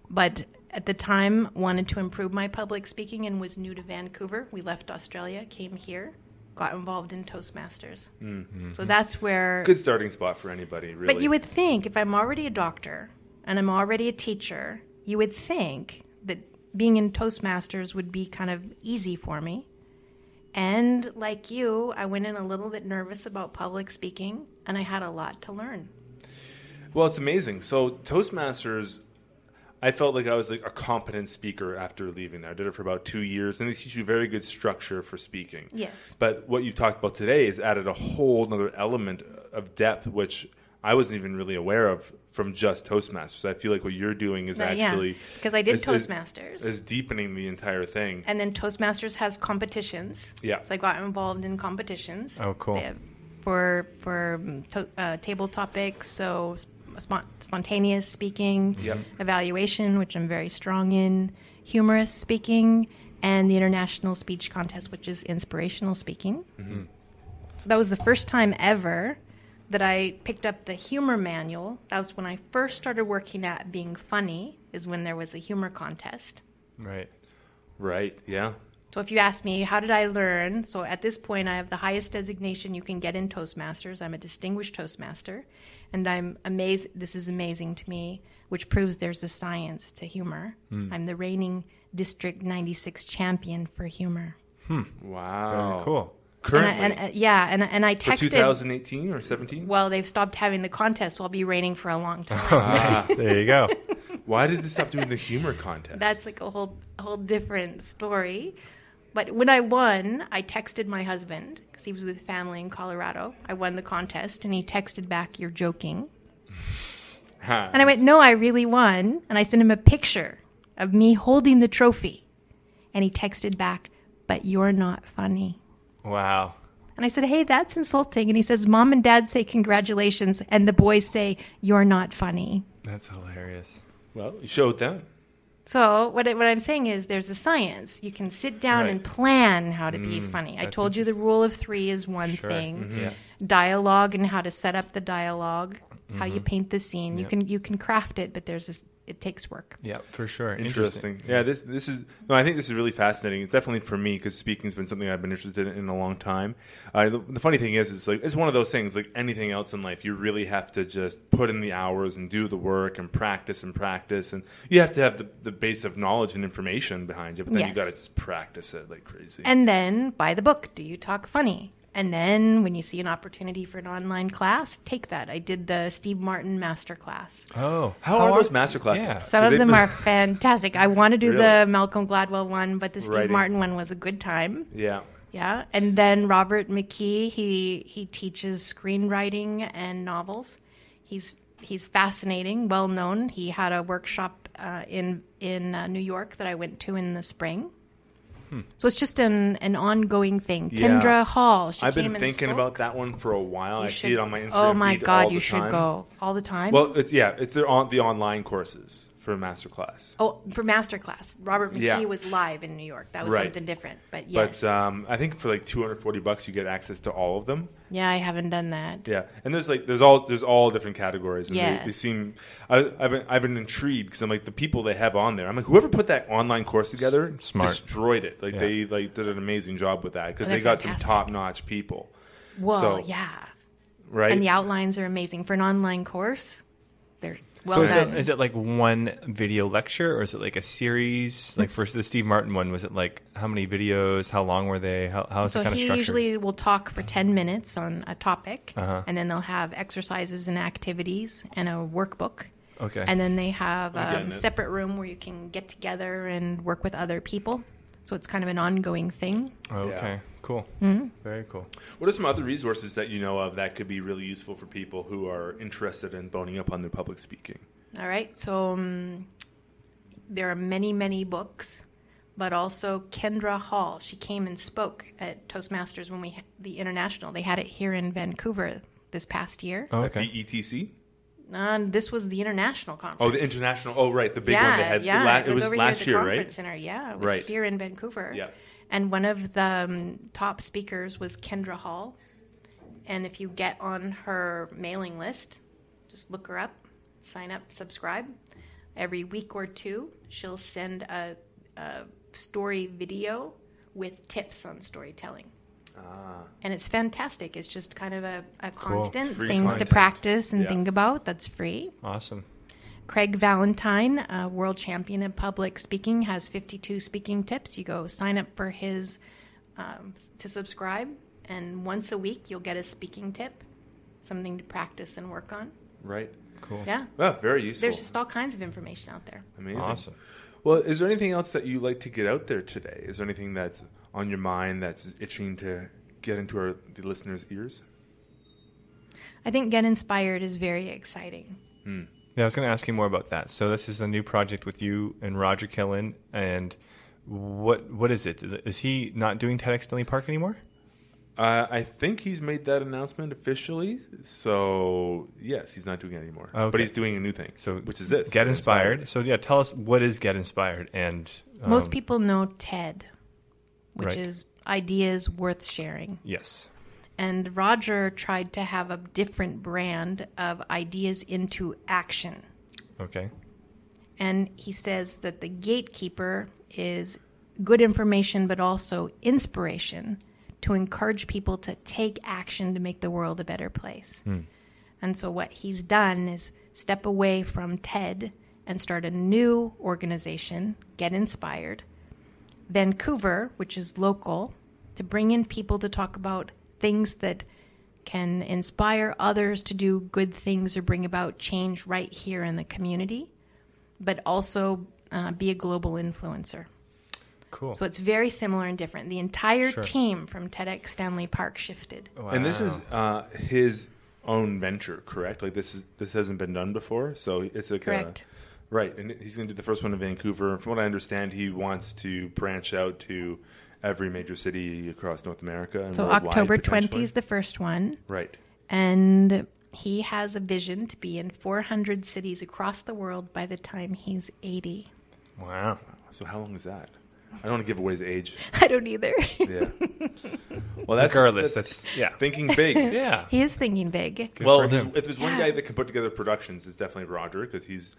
But at the time, wanted to improve my public speaking and was new to Vancouver. We left Australia, came here, got involved in Toastmasters. Mm-hmm. So that's where. Good starting spot for anybody, really. But you would think if I'm already a doctor and I'm already a teacher, you would think that being in Toastmasters would be kind of easy for me. And like you, I went in a little bit nervous about public speaking and I had a lot to learn. Well, it's amazing. So Toastmasters, I felt like I was like a competent speaker after leaving there. I did it for about two years, and they teach you very good structure for speaking. Yes. But what you talked about today is added a whole other element of depth, which I wasn't even really aware of from just Toastmasters. I feel like what you're doing is Uh, yeah, I did is- is- Toastmasters. is deepening the entire thing. And then Toastmasters has competitions. Yeah. So I got involved in competitions. Oh, cool. They have- for for um, to, uh, table topics, so spon- spontaneous speaking, Yep. evaluation, which I'm very strong in, humorous speaking, and the international speech contest, which is inspirational speaking. Mm-hmm. So that was the first time ever that I picked up the humor manual. That was when I first started working at being funny. Is when there was a humor contest. Right. right? Yeah. So if you ask me, how did I learn? So at this point, I have the highest designation you can get in Toastmasters. I'm a distinguished Toastmaster, and I'm amazed. This is amazing to me, which proves there's a science to humor. I'm the reigning District 96 champion for humor. Hmm. Wow. Very cool. Currently, And I, and, uh, yeah, and and I for texted. 2018 or 17. Well, they've stopped having the contest, so I'll be reigning for a long time. Ah. there you go. Why did they stop doing the humor contest? That's like a whole whole different story. But when I won, I texted my husband because he was with family in Colorado. I won the contest, and he texted back, "You're joking." Ha. And I went, "No, I really won." And I sent him a picture of me holding the trophy, and he texted back, "But you're not funny." Wow. And I said, "Hey, that's insulting." And he says, "Mom and Dad say congratulations, and the boys say you're not funny." That's hilarious. well, you showed them. So what what I'm saying is there's a science. You can sit down Right. and plan how to be funny. I told you the rule of 3 is one Sure. thing. Yeah. Dialogue and how to set up the dialogue, how Mm-hmm. you paint the scene. You can you can craft it, but there's this it takes work. Yeah, for sure. Interesting. Yeah, this this is no. I think this is really fascinating. It's Definitely for me because speaking's been something I've been interested in, in a long time. Uh, the, the funny thing is, it's like it's one of those things. Like anything else in life, you really have to just put in the hours and do the work and practice and practice, and you have to have the, the base of knowledge and information behind you. But then you Yes. got to just practice it like crazy. And then buy the book. Do you talk funny? And then when you see an opportunity for an online class, take that. I did the Steve Martin master class. Oh, How are those master classes? Yeah. Some Are of they- them are fantastic. I want to do the Malcolm Gladwell one, but the Steve Writing. Martin one was a good time. yeah. Yeah, and then Robert McKee, he he teaches screenwriting and novels. He's he's fascinating, well known. He had a workshop uh, in in uh, New York that I went to in the spring. So it's just an an ongoing thing. Yeah. Kindra Hall, she I've been thinking about that one for a while. You I should- see it on my Instagram. Oh my god, you should time. go all the time. Well, it's yeah, it's on the online courses for masterclass. oh, for masterclass, Robert McKee Yeah. was live in New York. That was Right. something different. But yes, But um, I think for like 240 bucks, you get access to all of them. yeah, I haven't done that. Yeah, and there's like there's all there's all different categories. And Yes. they, they seem I, I've been I've been intrigued because I'm like the people they have on there. I'm like whoever put that online course together Smart. destroyed it. Like Yeah. they like did an amazing job with that because They're they got fantastic. some top notch people. Well, So- yeah, Right. and the outlines are amazing for an online course. They're well so is it, is it like one video lecture or is it like a series? Like for the Steve Martin one, was it like how many videos? How long were they? How, how is so it kind of he structured? usually will talk for 10 minutes on a topic Uh-huh. and then they'll have exercises and activities and a workbook okay. and then they have a getting separate room where you can get together and work with other people So it's kind of an ongoing thing. Okay, cool. Mm-hmm. Very cool. What are some other resources that you know of that could be really useful for people who are interested in boning up on their public speaking? All right. So um, there are many, many books, but also Kindra Hall. She came and spoke at Toastmasters when we the international. They had it here in Vancouver this past year. Oh, okay. BETC? Uh, this was the international conference. Oh, the international. Oh, right, the big yeah, one they had. yeah. la- it was, over last here at the year, conference right? center. Yeah, it was Right. here in Vancouver. Yeah. And one of the um, top speakers was Kindra Hall. And if you get on her mailing list, just look her up, sign up, subscribe. Every week or two, she'll send a, a story video with tips on storytelling. Ah, And it's fantastic. It's just kind of a, a constant Free things to practice and Yeah. think about that's free. Awesome. Craig Valentine, a world champion in public speaking, has 52 speaking tips. You go sign up for his um, to subscribe, and once a week you'll get a speaking tip, something to practice and work on. right. Cool. Yeah, Well, very useful. there's just all kinds of information out there. Amazing. Awesome. Well, is there anything else that you like to get out there today? Is there anything that's on your mind that's itching to get into our, the listeners' ears? I think Get Inspired is very exciting. Hmm. Yeah, I was going to ask you more about that. So this is a new project with you and Roger Killen, and what what is it? Is he not doing TEDx Stanley Park anymore? Uh, I think he's made that announcement officially. So yes, he's not doing it anymore. Okay. But he's doing a new thing. So which is this? Get Inspired. So yeah, tell us what is Get Inspired and um, Most people know TED, which Right. is ideas worth sharing. Yes. And Roger tried to have a different brand of ideas into action. Okay. And he says that the gatekeeper is good information, but also inspiration to encourage people to take action to make the world a better place. Hmm. And so, what he's done is step away from TED and start a new organization, Get Inspired, Vancouver, which is local, to bring in people to talk about things that can inspire others to do good things or bring about change right here in the community, but also uh, be a global influencer. Cool. So it's very similar and different. The entire Sure. team from TEDx Stanley Park shifted. Wow. And this is uh, his own venture, correct? Like this is this hasn't been done before, so it's like Correct. A, right, and he's going to do the first one in Vancouver. From what I understand, he wants to branch out to every major city across North America. And So October 20 is the first one. right. And he has a vision to be in 400 cities across the world by the time he's 80. wow. So how long is that? I don't want to give away his age. I don't either. Yeah. well, that's Regardless, that's yeah. thinking big. Yeah. he is thinking big. Good well, for if there's, him. if there's one Yeah. guy that can put together productions, it's definitely Roger because he's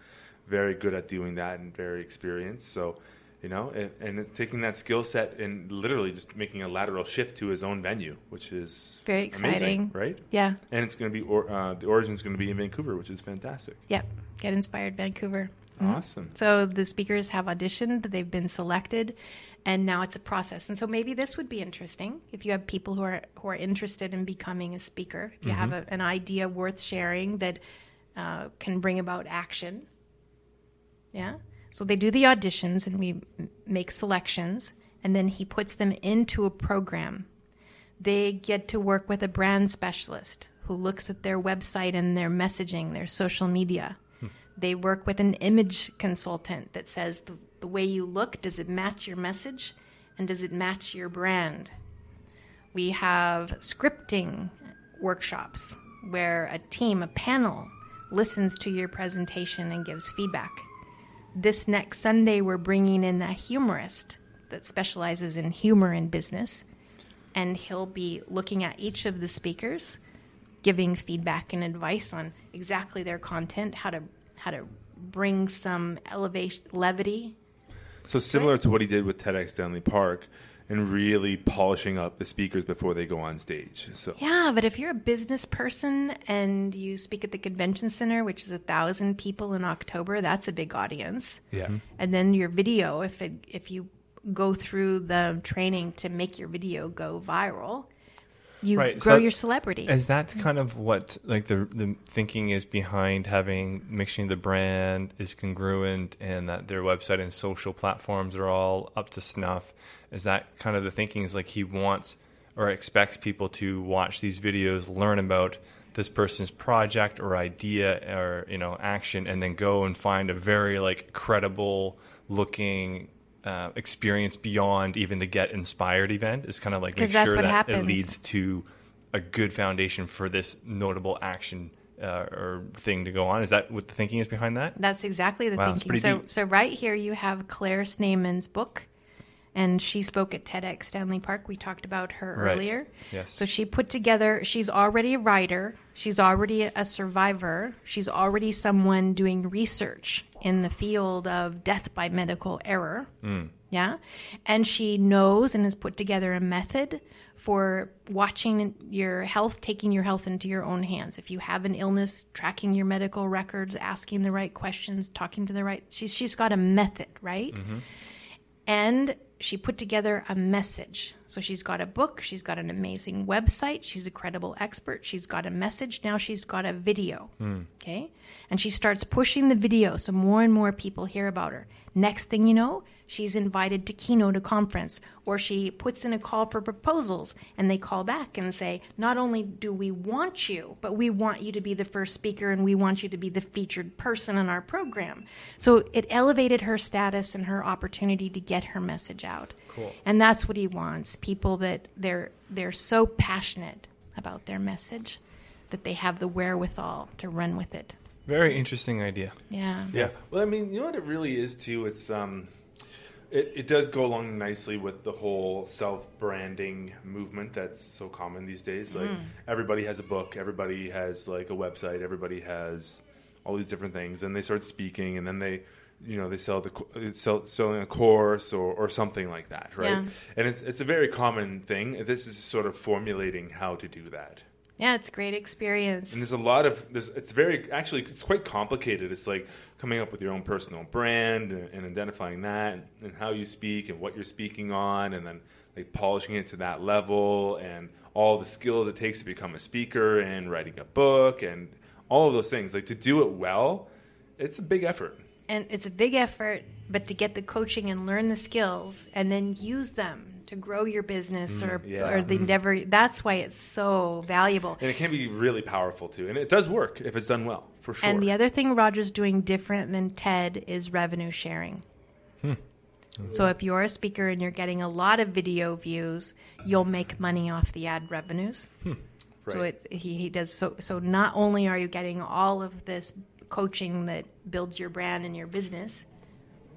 very good at doing that and very experienced. So, you know, and, and it's taking that skill set and literally just making a lateral shift to his own venue, which is Very amazing, exciting. right? Yeah. And it's going to be or, uh, the origin's going to be in Vancouver, which is fantastic. Yep. Get Inspired Vancouver. Awesome. So the speakers have auditioned, they've been selected, and now it's a process. And so maybe this would be interesting if you have people who are who are interested in becoming a speaker. If you have a, an idea worth sharing that uh, can bring about action. Yeah. So they do the auditions, and we make selections, and then he puts them into a program. They get to work with a brand specialist who looks at their website and their messaging, their social media. Hmm. They work with an image consultant that says the, the way you look, does it match your message? And does it match your brand? We have scripting workshops where a team, a panel, listens to your presentation and gives feedback. This next Sunday, we're bringing in a humorist that specializes in humor in business, and he'll be looking at each of the speakers, giving feedback and advice on exactly their content, how to how to bring some elevation, levity. So similar to what he did with TEDx Stanley Park and really polishing up the speakers before they go on stage. So Yeah, but if you're a business person and you speak at the convention center, which is a thousand people in October, that's a big audience. yeah. Mm-hmm. and then your video if it if you go through the training to make your video go viral you Right, grow so your celebrity. Is that mm-hmm. kind of what like the the thinking is behind having making the brand is congruent and that their website and social platforms are all up to snuff? Is that kind of the thinking? Is like he wants or expects people to watch these videos, learn about this person's project or idea or you know action, and then go and find a very like credible looking. Uh, experience beyond even the get inspired event is kind of like make sure that happens. it leads to a good foundation for this notable action uh, or thing to go on. Is that what the thinking is behind that? That's exactly the Wow, thinking. So, deep. so right here you have Claire Snyman's book, and she spoke at TEDx Stanley Park. We talked about her Right. earlier. Yes. So she put together. She's already a writer. She's already a survivor. She's already someone doing research in the field of death by medical error. Mm. Yeah, and she knows and has put together a method for watching your health, taking your health into your own hands. If you have an illness, tracking your medical records, asking the right questions, talking to the right. She's she's got a method, right? And she put together a message. So she's got a book, she's got an amazing website, she's a credible expert, she's got a message, now she's got a video. Hmm. Okay? And she starts pushing the video so more and more people hear about her. Next thing you know, she's invited to keynote a conference or she puts in a call for proposals and they call back and say, "Not only do we want you, but we want you to be the first speaker and we want you to be the featured person in our program." So it elevated her status and her opportunity to get her message out. Cool. And that's what he wants. People that they're they're so passionate about their message that they have the wherewithal to run with it. Very interesting idea. Yeah. Yeah. Well, I mean, you know what it really is too. It's um, it, it does go along nicely with the whole self-branding movement that's so common these days. Like everybody has a book, everybody has like a website, everybody has all these different things, and they start speaking, and then they, you know, they sell the uh, sell selling a course or, or something like that, right? Yeah. And it's it's a very common thing. This is sort of formulating how to do that. Yeah, it's great experience. And there's a lot of there's it's very actually it's quite complicated. It's like coming up with your own personal brand and, and identifying that and, and how you speak and what you're speaking on and then like polishing it to that level and all the skills it takes to become a speaker and writing a book and all of those things. Like to do it well, it's a big effort. And it's a big effort but to get the coaching and learn the skills and then use them to grow your business or, Mm, yeah. or the Mm. endeavor that's why it's so valuable And it can be really powerful too. And it does work if it's done well, for sure. and the other thing roger's doing different than ted is revenue sharing so if you're a speaker and you're getting a lot of video views you'll make money off the ad revenues so Right. it, he, he does so so not only are you getting all of this coaching that builds your brand and your business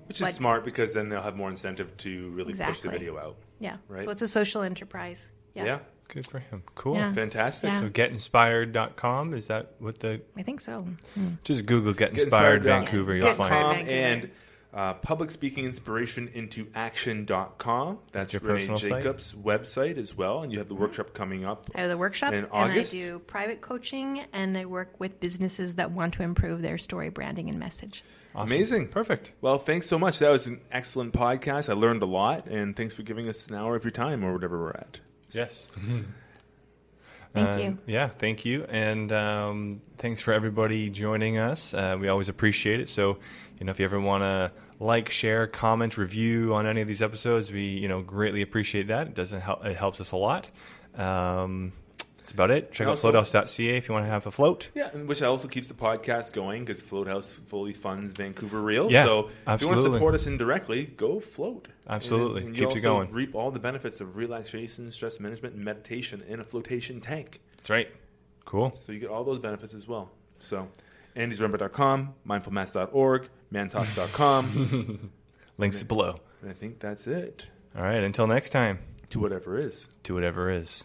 Which is smart because then they'll have more incentive to really push the video out. Yeah. Right. So it's a social enterprise. Yeah. yeah. Good for him. Cool. Yeah. Fantastic. Yeah. So getinspired.com is that what the I think so. Hmm. just Google Get Inspired Get Inspired Vancouver, dot- you'll Get find Inspired it. com Vancouver. and uh, public speaking inspiration into action.com. That's your Renee personal site? Jacobs' website as well. And you have the workshop coming up. I have the workshop In and I do private coaching and I work with businesses that want to improve their story branding and message. Awesome. Amazing. Perfect. Well, thanks so much. That was an excellent podcast. I learned a lot. And thanks for giving us an hour of your time or whatever we're at. Yes. Thank Uh, you. Yeah, thank you, and um, thanks for everybody joining us. Uh, we always appreciate it. So, you know, if you ever want to like, share, comment, review on any of these episodes, we you know greatly appreciate that. It doesn't help; it helps us a lot. Um, that's about it. Check And out also- floathouse.ca if you want to have a float. Yeah, and which also keeps the podcast going because Float House fully funds Vancouver Real. Yeah, so if you want to support us indirectly, go float. Absolutely. And, and Keeps you also going. Reap all the benefits of relaxation, stress management, and meditation in a flotation tank. That's right. Cool. So you get all those benefits as well. So andysremember.com, mindfulmass.org, mantalks.com. Links below. and I think that's it. All right. Until next time. To whatever is. To whatever is.